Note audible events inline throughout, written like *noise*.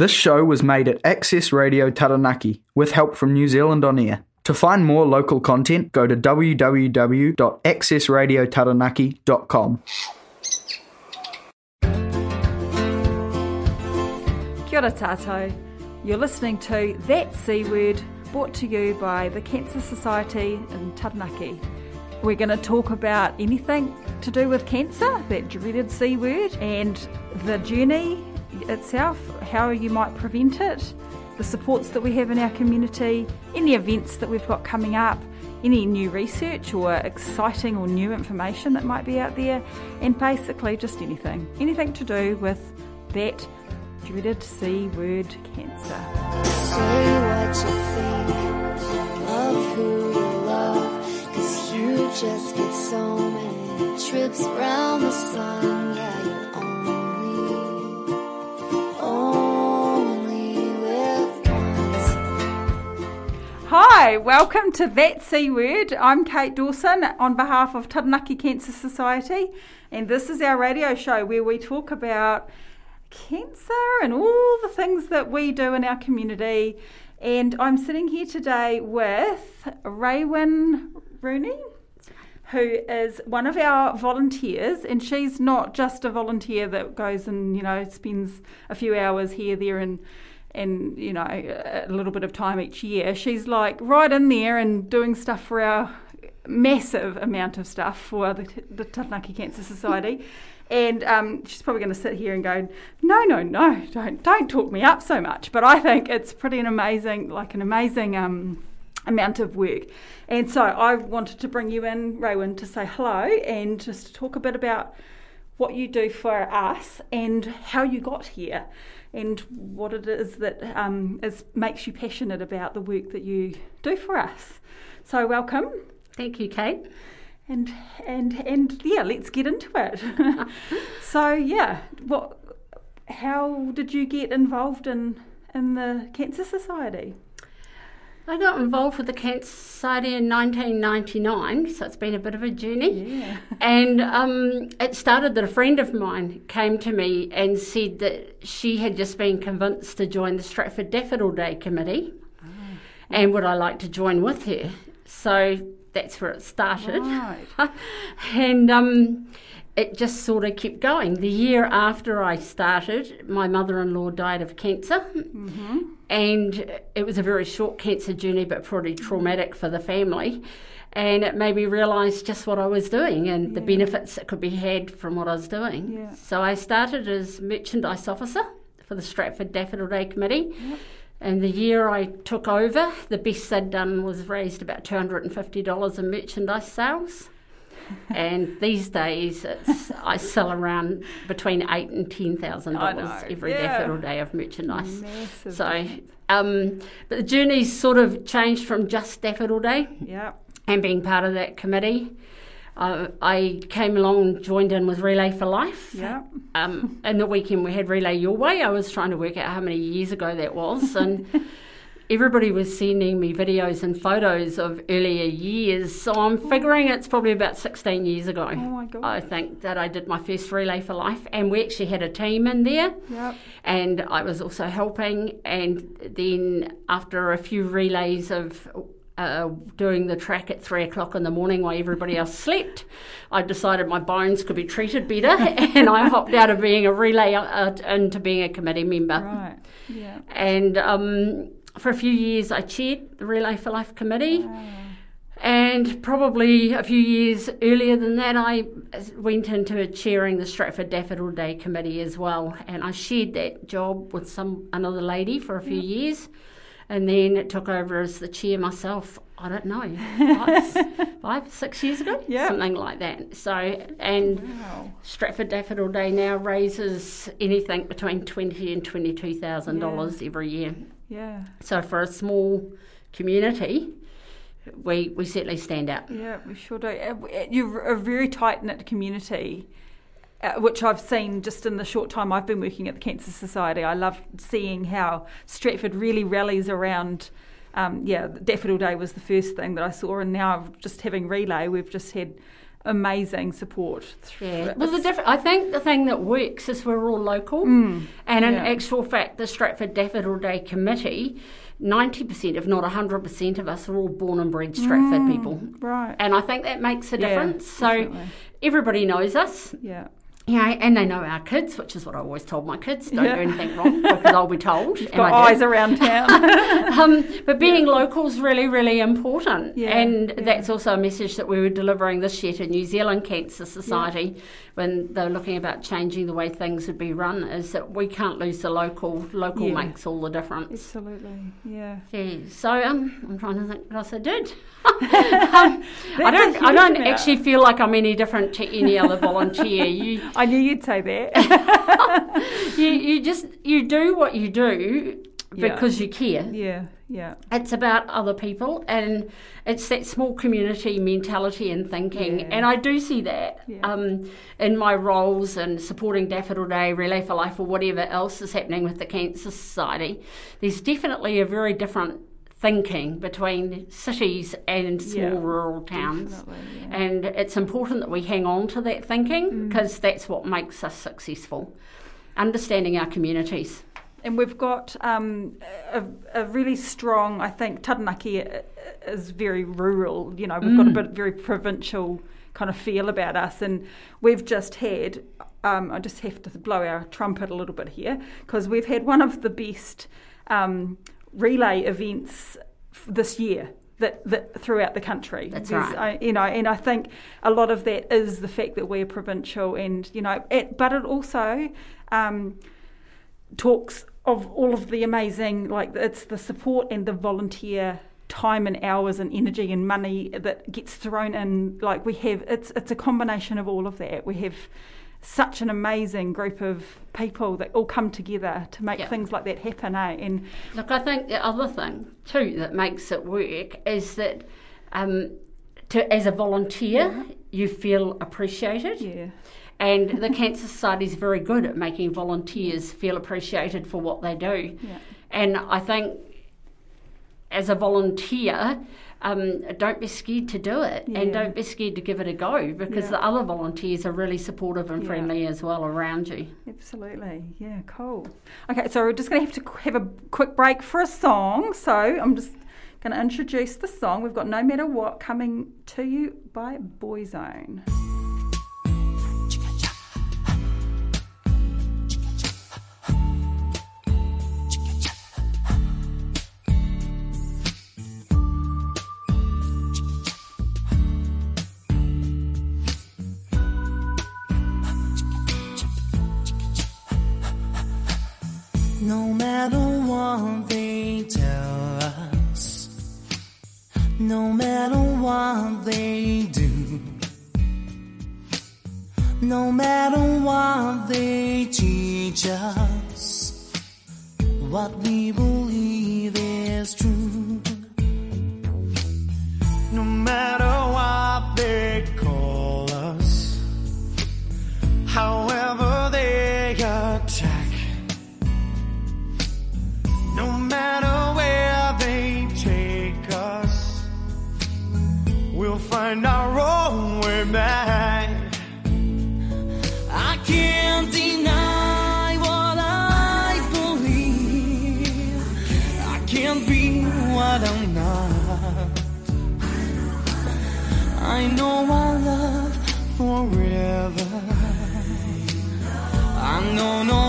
This show was made at Access Radio Taranaki with help from New Zealand On Air. To find more local content, go to www.accessradiotaranaki.com. Kia ora tātou. You're listening to That C Word, brought to you by the Cancer Society in Taranaki. We're going to talk about anything to do with cancer, that dreaded C word, and the journey itself, how you might prevent it, the supports that we have in our community, any events that we've got coming up, any new research or exciting or new information that might be out there, and basically just anything. Anything to do with that dreaded C word cancer. Say what you think, love who you love, cause you just get so many trips around the sun. Yeah, Hi, welcome to That C Word. I'm Kate Dawson on behalf of Taranaki Cancer Society, and this is our radio show where we talk about cancer and all the things that we do in our community. And I'm sitting here today with Raewyn Rooney, who is one of our volunteers, and she's not just a volunteer that goes and you know spends a few hours here, there, and and you know a little bit of time each year. She's like right in there and doing stuff for our massive amount of stuff for the, the Taranaki Cancer Society. *laughs* And um, she's probably going to sit here and go, no, no, no, don't, don't talk me up so much. But I think it's pretty an amazing, like an amazing um, amount of work. And so I wanted to bring you in, Raewyn, to say hello and just to talk a bit about what you do for us and how you got here and what it is that um, is, makes you passionate about the work that you do for us. So welcome. Thank you, Kate. And and and yeah, let's get into it. *laughs* so yeah, what? How did you get involved in in the Cancer Society? I got involved with the Cancer Society in 1999, so it's been a bit of a journey. Yeah. And um, it started that a friend of mine came to me and said that she had just been convinced to join the Stratford Daffodil Day Committee, and would I like to join with her? So that's where it started. Right. *laughs* and um, it just sort of kept going. The year after I started, my mother in law died of cancer. Mm-hmm. And it was a very short cancer journey, but pretty traumatic for the family. And it made me realise just what I was doing and the benefits that could be had from what I was doing. Yeah. So I started as merchandise officer for the Stratford Daffodil Day Committee. And the year I took over, the best they'd done was raised about $250 in merchandise sales. And these days, it's, I sell around between eight and ten thousand dollars every yeah. daffodil day of merchandise. Massive So, um, but the journey's sort of changed from just daffodil day Yeah. and being part of that committee. Uh, I came along and joined in with Relay for Life. Yeah. Um, in the weekend we had Relay Your Way. I was trying to work out how many years ago that was, and *laughs* everybody was sending me videos and photos of earlier years. So I'm figuring it's probably about 16 years ago. Oh my God. I think that I did my first Relay for Life, and we actually had a team in there Yep. and I was also helping. And then after a few relays of uh, doing the track at three o'clock in the morning while everybody else *laughs* slept, I decided my bones could be treated better, *laughs* and I hopped out of being a relay uh, into being a committee member. Right. Yeah. And um, for a few years, I chaired the Relay for Life committee. And probably a few years earlier than that, I went into chairing the Stratford Daffodil Day Committee as well. And I shared that job with some another lady for a few mm. years. And then it took over as the chair myself, I don't know, *laughs* five, five six years ago? Yeah. Something like that. So, and Wow. Stratford Daffodil Day now raises anything between twenty and twenty-two thousand dollars every year. Yeah. So for a small community, we we certainly stand out. Yeah, we sure do. Uh, You're a very tight knit community, uh, which I've seen just in the short time I've been working at the Cancer Society. I love seeing how Stratford really rallies around. Um, yeah, Daffodil Day was the first thing that I saw, and now just having relay, we've just had amazing support. Yeah. Well, the diff- I think the thing that works is we're all local, Mm. and in yeah. actual fact, the Stratford Daffodil Day Committee, ninety percent, if not hundred percent, of us are all born and bred Stratford people, right. and I think that makes a Mm. Yeah, difference. so everybody knows us. yeah. Yeah, and they know our kids, which is what I always told my kids. Don't Yeah. do anything wrong because I'll be *laughs* told. and Got I did. eyes around town. *laughs* um, but being local is really, really important. Yeah, and yeah. that's also a message that we were delivering this year to New Zealand Cancer Society when they were looking about changing the way things would be run is that we can't lose the local. Local Yeah. makes all the difference. Absolutely. Yeah. Yeah, so um, I'm trying to think what else I did. *laughs* um, I don't. I don't amount. actually feel like I'm any different to any other volunteer. You, I knew you'd say that. *laughs* *laughs* you, you just you do what you do Yeah. because you care. yeah. Yeah. It's about other people and it's that small community mentality and thinking. Yeah. And I do see that Yeah. um, in my roles and supporting Daffodil Day, Relay for Life, or whatever else is happening with the Cancer Society. There's definitely a very different thinking between cities and small Yeah. rural towns. Yeah. And it's important that we hang on to that Mm. thinking because that's what makes us successful. Understanding our communities. And we've got um, a, a really strong, I think, Taranaki is very rural. You know, we've got a bit very provincial kind of feel about us. And we've just had, um, I just have to blow our trumpet a little bit here, because we've had one of the best um, relay events f- this year. That, that throughout the country, That's There's, right. I, you know, and I think a lot of that is the fact that we're provincial, and you know, it, but it also um, talks of all of the amazing, like it's the support and the volunteer time and hours and energy and money that gets thrown in. Like we have, it's it's a combination of all of that. We have such an amazing group of people that all come together to make Yeah. things like that happen. Eh? And Look, I think the other thing too that makes it work is that um, to, as a volunteer, you feel appreciated. yeah, And the *laughs* Cancer Society is very good at making volunteers feel appreciated for what they do. yeah, And I think as a volunteer, um, don't be scared to do it and don't be scared to give it a go because Yeah. the other volunteers are really supportive and Yeah. friendly as well around you. absolutely. Yeah, cool. Okay, so we're just going to have to have a quick break for a song. So I'm just going to introduce the song. We've got No Matter What coming to you by Boyzone. No matter what they tell us, no matter what they do, no matter what they teach us, what we believe is true. No matter what they call us, however Know no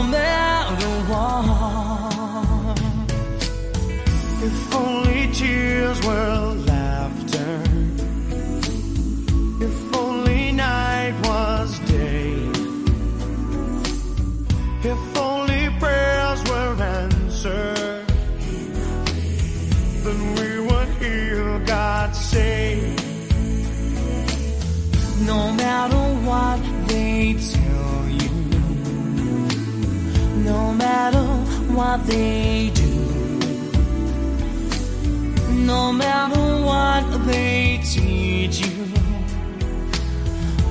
what they do, no matter what they teach you,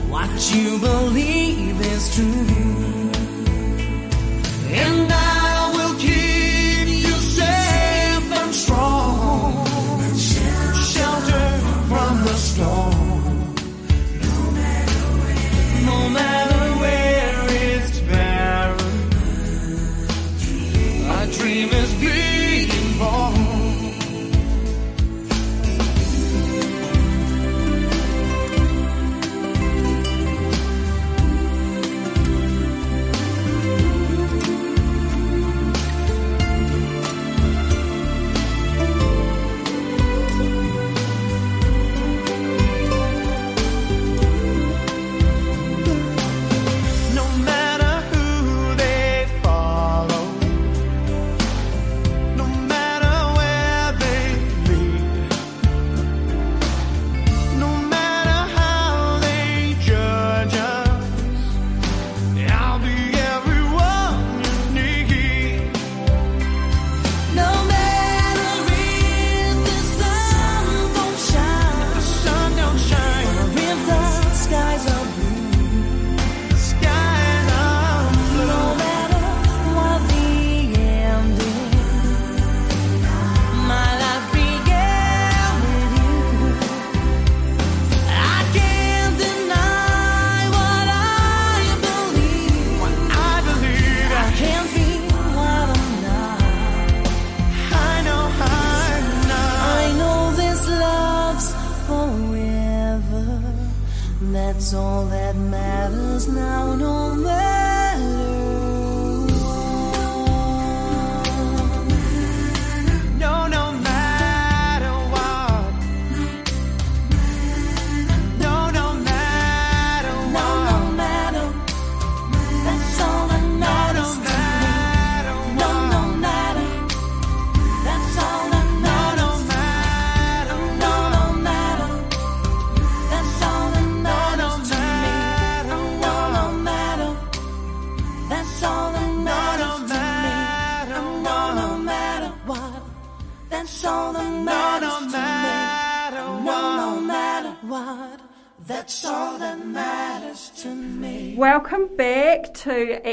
what you believe is true.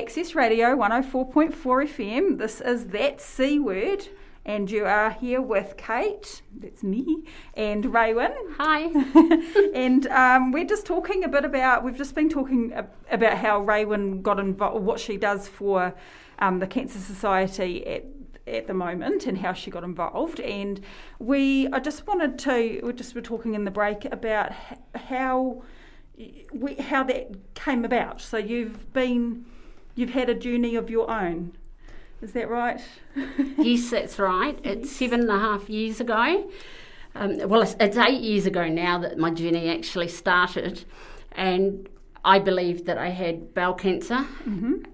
Access Radio 104.4 FM. This is That C Word, and you are here with Kate, that's me, and Raewyn. Hi. *laughs* and um, we're just talking a bit about, we've just been talking about how Raewyn got involved, what she does for um, the Cancer Society at at the moment and how she got involved and we I just wanted to we just were talking in the break about how we, how that came about so you've been you've had a journey of your own is that right *laughs* yes, that's right. It's seven and a half years ago. Um, well, it's, it's eight years ago now that my journey actually started, and I believed that I had bowel cancer.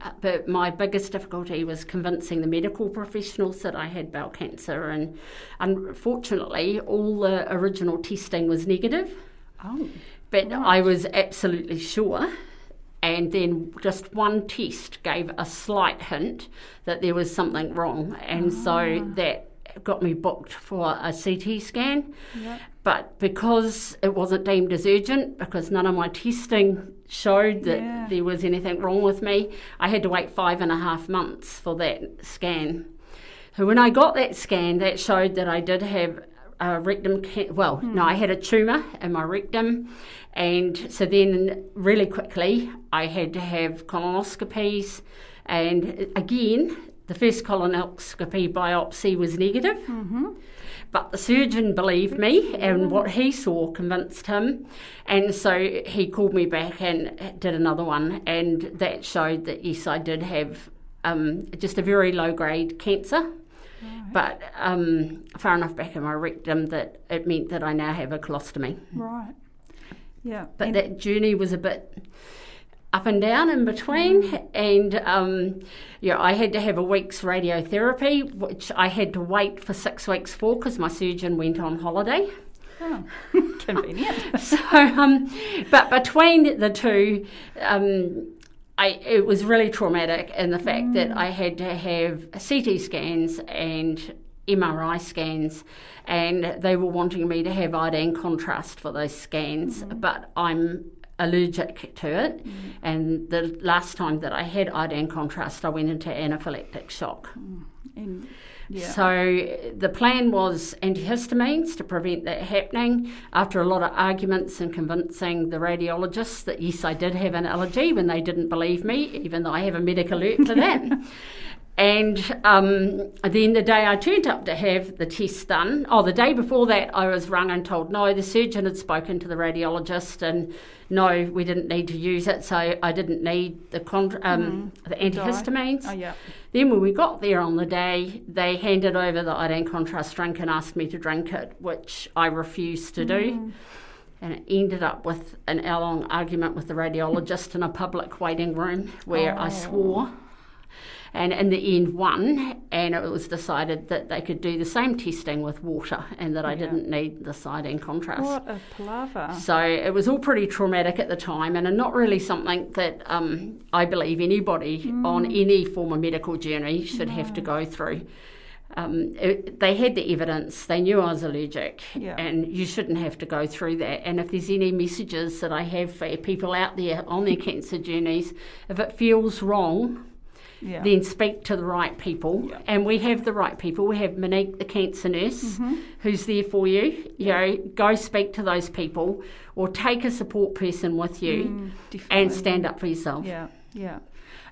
Uh, but my biggest difficulty was convincing the medical professionals that I had bowel cancer, and unfortunately, all the original testing was negative. oh But I was absolutely sure. And then just one test gave a slight hint that there was something wrong. And so ah. that got me booked for a CT scan. But because it wasn't deemed as urgent, because none of my testing showed that Yeah. there was anything wrong with me, I had to wait five and a half months for that scan. So when I got that scan, that showed that I did have a rectum. Can- well, no, I had a tumour in my rectum, and so then really quickly I had to have colonoscopies, and again the first colonoscopy biopsy was negative. But the surgeon believed me, and what he saw convinced him. And so he called me back and did another one, and that showed that yes, I did have um, just a very low grade cancer, but um, far enough back in my rectum that it meant that I now have a colostomy. right. Yeah. But And- that journey was a bit up and down in between, and um, yeah, I had to have a week's radiotherapy, which I had to wait for six weeks for because my surgeon went on holiday. oh, *laughs* convenient. So, um, but between the two, um, I, it was really traumatic in the fact that I had to have CT scans and MRI scans, and they were wanting me to have iodine contrast for those scans, mm-hmm. but I'm allergic to it. Mm-hmm. And the last time that I had iodine contrast, I went into anaphylactic shock. Mm. and yeah So the plan was antihistamines to prevent that happening. After a lot of arguments and convincing the radiologists that yes, I did have an allergy when they didn't believe me, even though I have a medical alert for that. *laughs* And um, then the day I turned up to have the test done, oh, the day before that, I was rung and told no, the surgeon had spoken to the radiologist and no, we didn't need to use it, so I didn't need the, con- um, the antihistamines. Oh, yeah. Then when we got there on the day, they handed over the iodine contrast drink and asked me to drink it, which I refused to do. And it ended up with an hour-long argument with the radiologist in a public waiting room where I swore. And in the end, won, and it was decided that they could do the same testing with water, and that I didn't need the iodine contrast. What a palaver. So it was all pretty traumatic at the time, and not really something that um, I believe anybody on any form of medical journey should have to go through. Um, it, they had the evidence, they knew I was allergic, Yeah. and you shouldn't have to go through that. And if there's any messages that I have for people out there on their *laughs* cancer journeys, if it feels wrong, Yeah. then speak to the right people. Yeah. And we have the right people. We have Monique, the cancer nurse, Mm-hmm. who's there for you. You know, go speak to those people or take a support person with you Mm, and stand up for yourself. Yeah, yeah.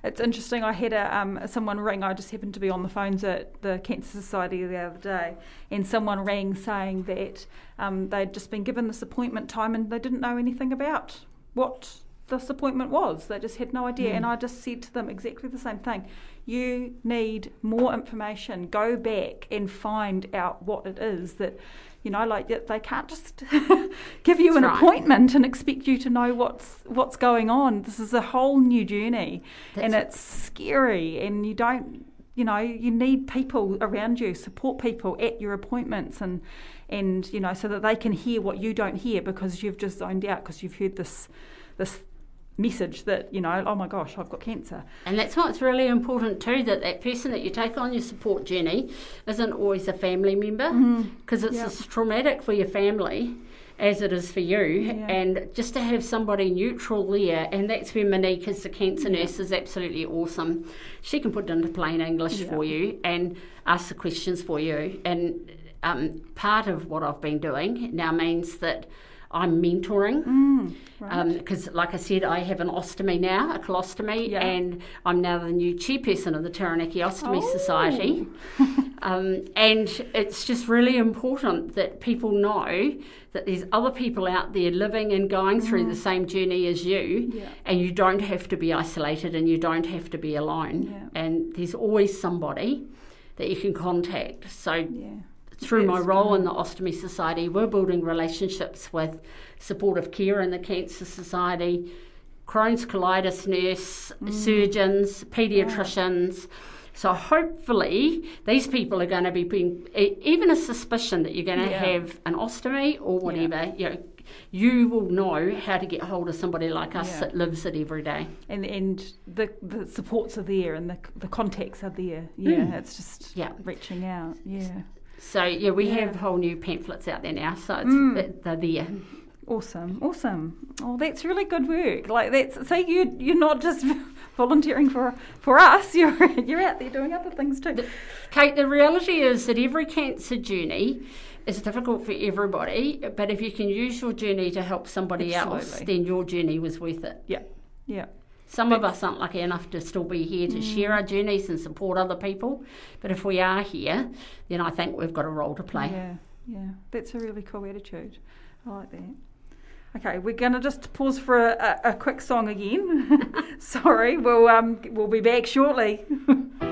It's interesting. I had a, um, someone ring. I just happened to be on the phones at the Cancer Society the other day, and someone rang saying that um, they'd just been given this appointment time and they didn't know anything about what this appointment was. They just had no idea. And hmm. I just said to them exactly the same thing. You need more information. Go back and find out what it is that. You know, like they can't just *laughs* give you an right. appointment and expect you to know what's what's going on. This is a whole new journey, and it's scary. And you don't, you know, you need people around you, support people at your appointments, and and you know, so that they can hear what you don't hear because you've just zoned out because you've heard this this message that you know, oh my gosh, I've got cancer. And that's why it's really important too that that person that you take on your support journey isn't always a family member because it's Mm-hmm. Yeah. as traumatic for your family as it is for you. Yeah. And just to have somebody neutral there, and that's where Monique as the cancer nurse is absolutely awesome. She can put it into plain English Yeah. for you and ask the questions for you. And um, part of what I've been doing now means that I'm mentoring Mm, right. because, like I said, I have an ostomy now, a colostomy, Yeah. and I'm now the new chairperson of the Taranaki Ostomy Oh. Society. *laughs* um, and it's just really important that people know that there's other people out there living and going through the same journey as you, Mm. Yeah. and you don't have to be isolated and you don't have to be alone. Yeah. And there's always somebody that you can contact. So yeah. Through my role in the Ostomy Society, we're building relationships with supportive care in the Cancer Society, Crohn's colitis nurse, Mm. surgeons, paediatricians. So hopefully these people are going to be being even a suspicion that you're going to Yeah. have an ostomy or whatever. You know, you will know how to get hold of somebody like us Yeah. that lives it every day. And and the the supports are there and the the contacts are there. Yeah, Mm. it's just Yeah. reaching out. Yeah. So yeah, we Yeah. have whole new pamphlets out there now. So it's, Mm. they're there. Awesome, awesome. Oh, that's really good work. Like that's so you you're not just *laughs* volunteering for for us. *laughs* You're you're out there doing other things too. Kate, the reality is that every cancer journey is difficult for everybody, but if you can use your journey to help somebody else, then your journey was worth it. Yeah, yeah, Some of us aren't lucky enough to still be here to share our journeys and support other people, but if we are here, then I think we've got a role to play. yeah, yeah. That's a really cool attitude. I like that. Okay, we're gonna just pause for a, a, a quick song again. *laughs* Sorry, we'll um we'll be back shortly. *laughs*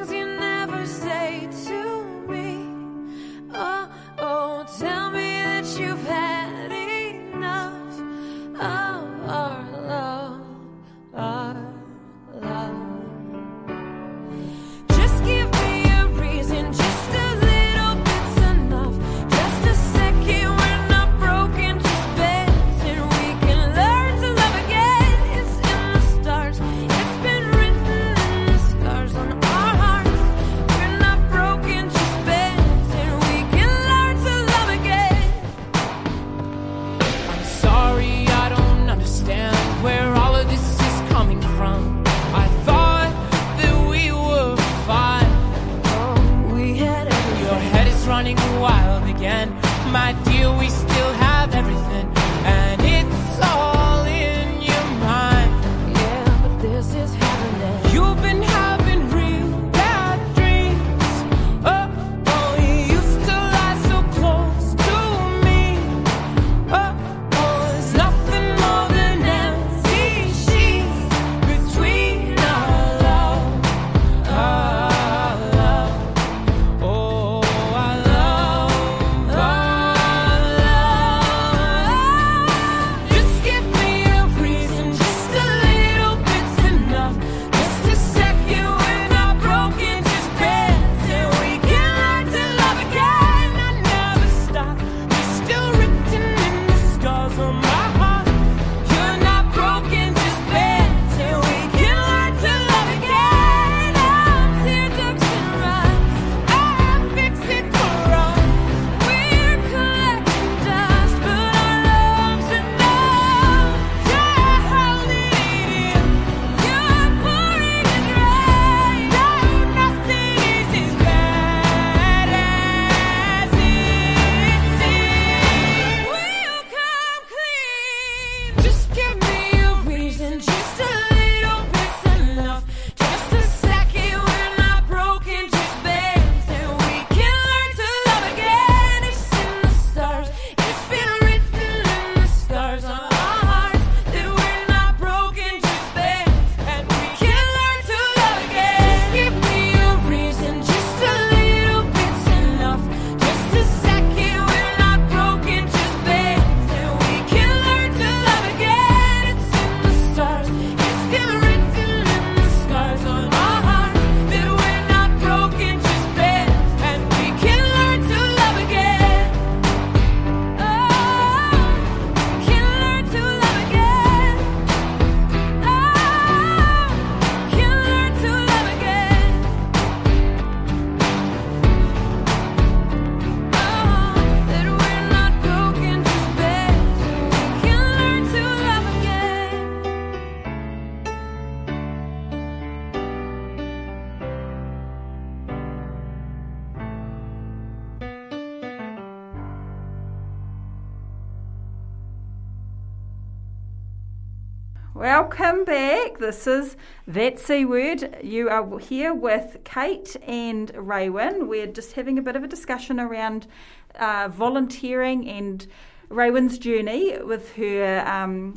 This is That C Word. You are here with Kate and Raewyn. We're just having a bit of a discussion around uh, volunteering and Raewyn's journey with her um,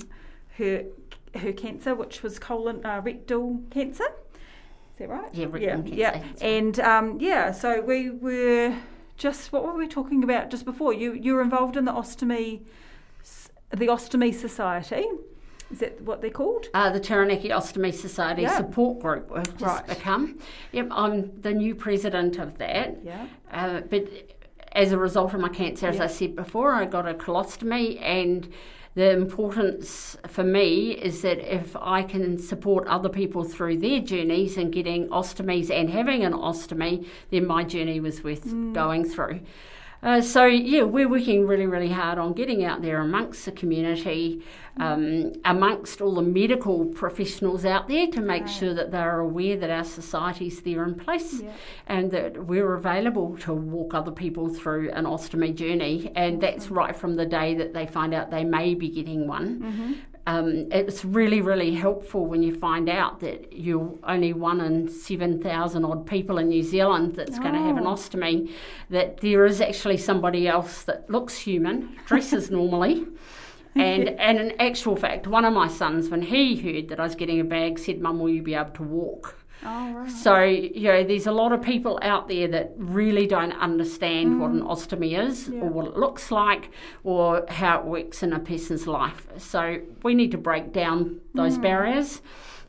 her her cancer, which was colon uh, rectal cancer. Is that right? Yeah, rectal yeah, cancer, Yeah, and um, yeah. So we were just what were we talking about just before? You you were involved in the ostomy the Ostomy Society. Is that what they're called? Uh, the Taranaki Ostomy Society Yeah. support group we've just Right. become. Yep, I'm the new president of that. Yeah. Uh, but as a result of my cancer, as Yeah. I said before, I got a colostomy, and the importance for me is that if I can support other people through their journeys and getting ostomies and having an ostomy, then my journey was worth Mm. going through. Uh, so yeah, we're working really, really hard on getting out there amongst the community, um, amongst all the medical professionals out there to make sure that they're aware that our society's there in place Yeah. and that we're available to walk other people through an ostomy journey. And that's right from the day that they find out they may be getting one. Um, it's really, really helpful when you find out that you're only one in 7,000 odd people in New Zealand that's going to have an Oh. ostomy, that there is actually somebody else that looks human, dresses normally. *laughs* And, and in actual fact, one of my sons, when he heard that I was getting a bag, said, Mum, will you be able to walk? Oh, right. So, you know, there's a lot of people out there that really don't understand what an ostomy is Yeah. or what it looks like or how it works in a person's life. So, we need to break down those barriers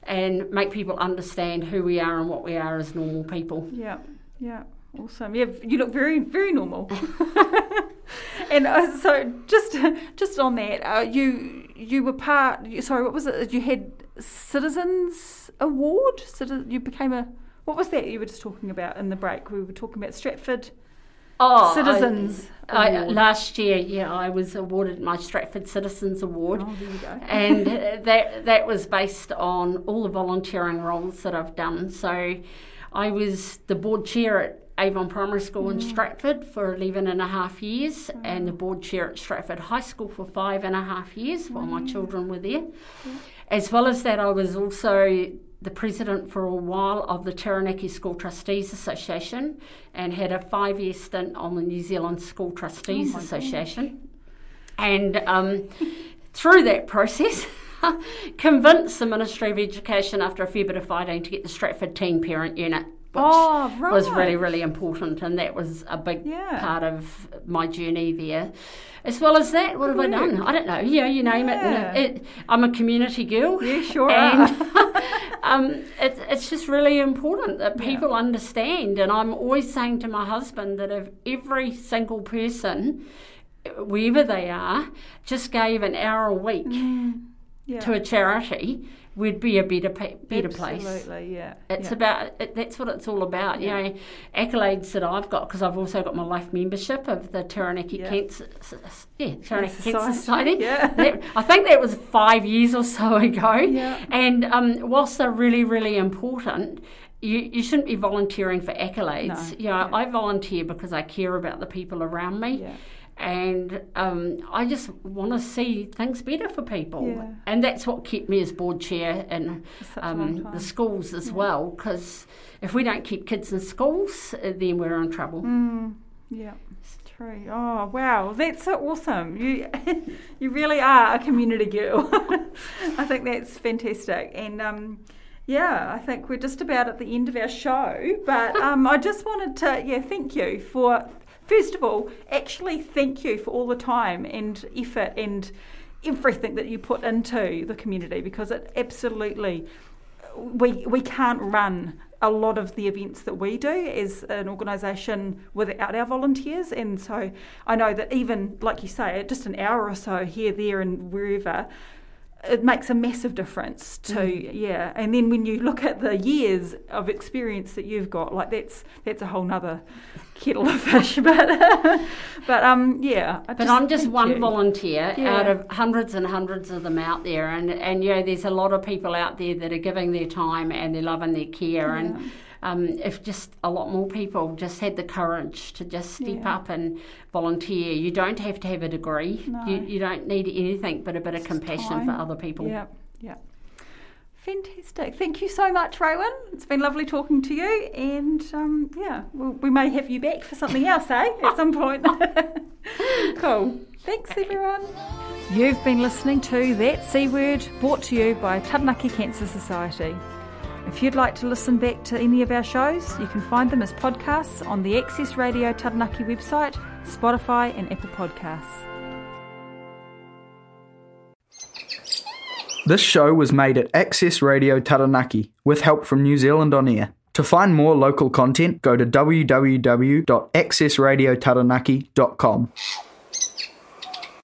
and make people understand who we are and what we are as normal people. Yeah, yeah, awesome. Yeah, you look very, very normal. *laughs* *laughs* and uh, so, just, just on that, uh, you, you were part. Sorry, what was it? You had Citizens Award. Citi- you became a. What was that you were just talking about in the break? We were talking about Stratford Oh, Citizens I, I, last year, yeah, I was awarded my Stratford Citizens Award. Oh, there you go. *laughs* and uh, that that was based on all the volunteering roles that I've done. So I was the board chair at Avon Primary School in Stratford for 11 and a half years and the board chair at Stratford High School for five and a half years while my children were there. As well as that, I was also the president for a while of the Taranaki School Trustees Association and had a five year stint on the New Zealand School Trustees Association. And um, through that process, *laughs* convinced the Ministry of Education after a fair bit of fighting to get the Stratford Teen Parent Unit, which Oh, was really, really important, and that was a big Yeah. part of my journey there. As well as that, what have I done? I don't know. Yeah, you name Yeah. it. it. I'm a community girl. Yeah, sure *laughs* and, *laughs* um, it, it's just really important that people understand. And I'm always saying to my husband that if every single person, wherever they are, just gave an hour a week Yeah. to a charity, we'd be a better, pa- better place. Absolutely, yeah. It's yeah. about it, that's what it's all about. You know, accolades that I've got because I've also got my life membership of the Taranaki Yeah. Cancer, yeah, Taranaki Society, Cancer Society. yeah. That- I think that was five years or so ago. Yeah. And um, whilst they're really, really important. You, you shouldn't be volunteering for accolades. No, you know, yeah. I volunteer because I care about the people around me Yeah. And um, I just want to see things better for people. Yeah. And that's what kept me as board chair in such a long um, the schools as well, because if we don't keep kids in schools, uh, then we're in trouble. Mm, yeah, it's true. Oh wow, that's so awesome. You *laughs* you really are a community girl. *laughs* I think that's fantastic. And um, yeah, I think we're just about at the end of our show. But um, I just wanted to yeah thank you for first of all actually thank you for all the time and effort and everything that you put into the community because it absolutely we we can't run a lot of the events that we do as an organisation without our volunteers, and so I know that even like you say, just an hour or so here, there, and wherever. It makes a massive difference to mm. yeah, and then when you look at the years of experience that you've got, like that's that's a whole nother kettle of fish. *laughs* But but um yeah, I But I'm just one you. volunteer Yeah. out of hundreds and hundreds of them out there, and and you know, there's a lot of people out there that are giving their time and their love and their care, and um, if just a lot more people just had the courage to just step Yeah. up and volunteer, you don't have to have a degree. No. You you don't need anything but a bit of compassion for other people. Yeah, yeah. Fantastic. Thank you so much, Rowan. It's been lovely talking to you, and um, yeah, we we may have you back for something else, eh? At some point. *laughs* cool. Thanks, everyone. You've been listening to That C Word, brought to you by Taranaki Cancer Society. If you'd like to listen back to any of our shows, you can find them as podcasts on the Access Radio Taranaki website, Spotify, and Apple Podcasts. This show was made at Access Radio Taranaki with help from New Zealand On Air. To find more local content, go to www.accessradiotaranaki.com.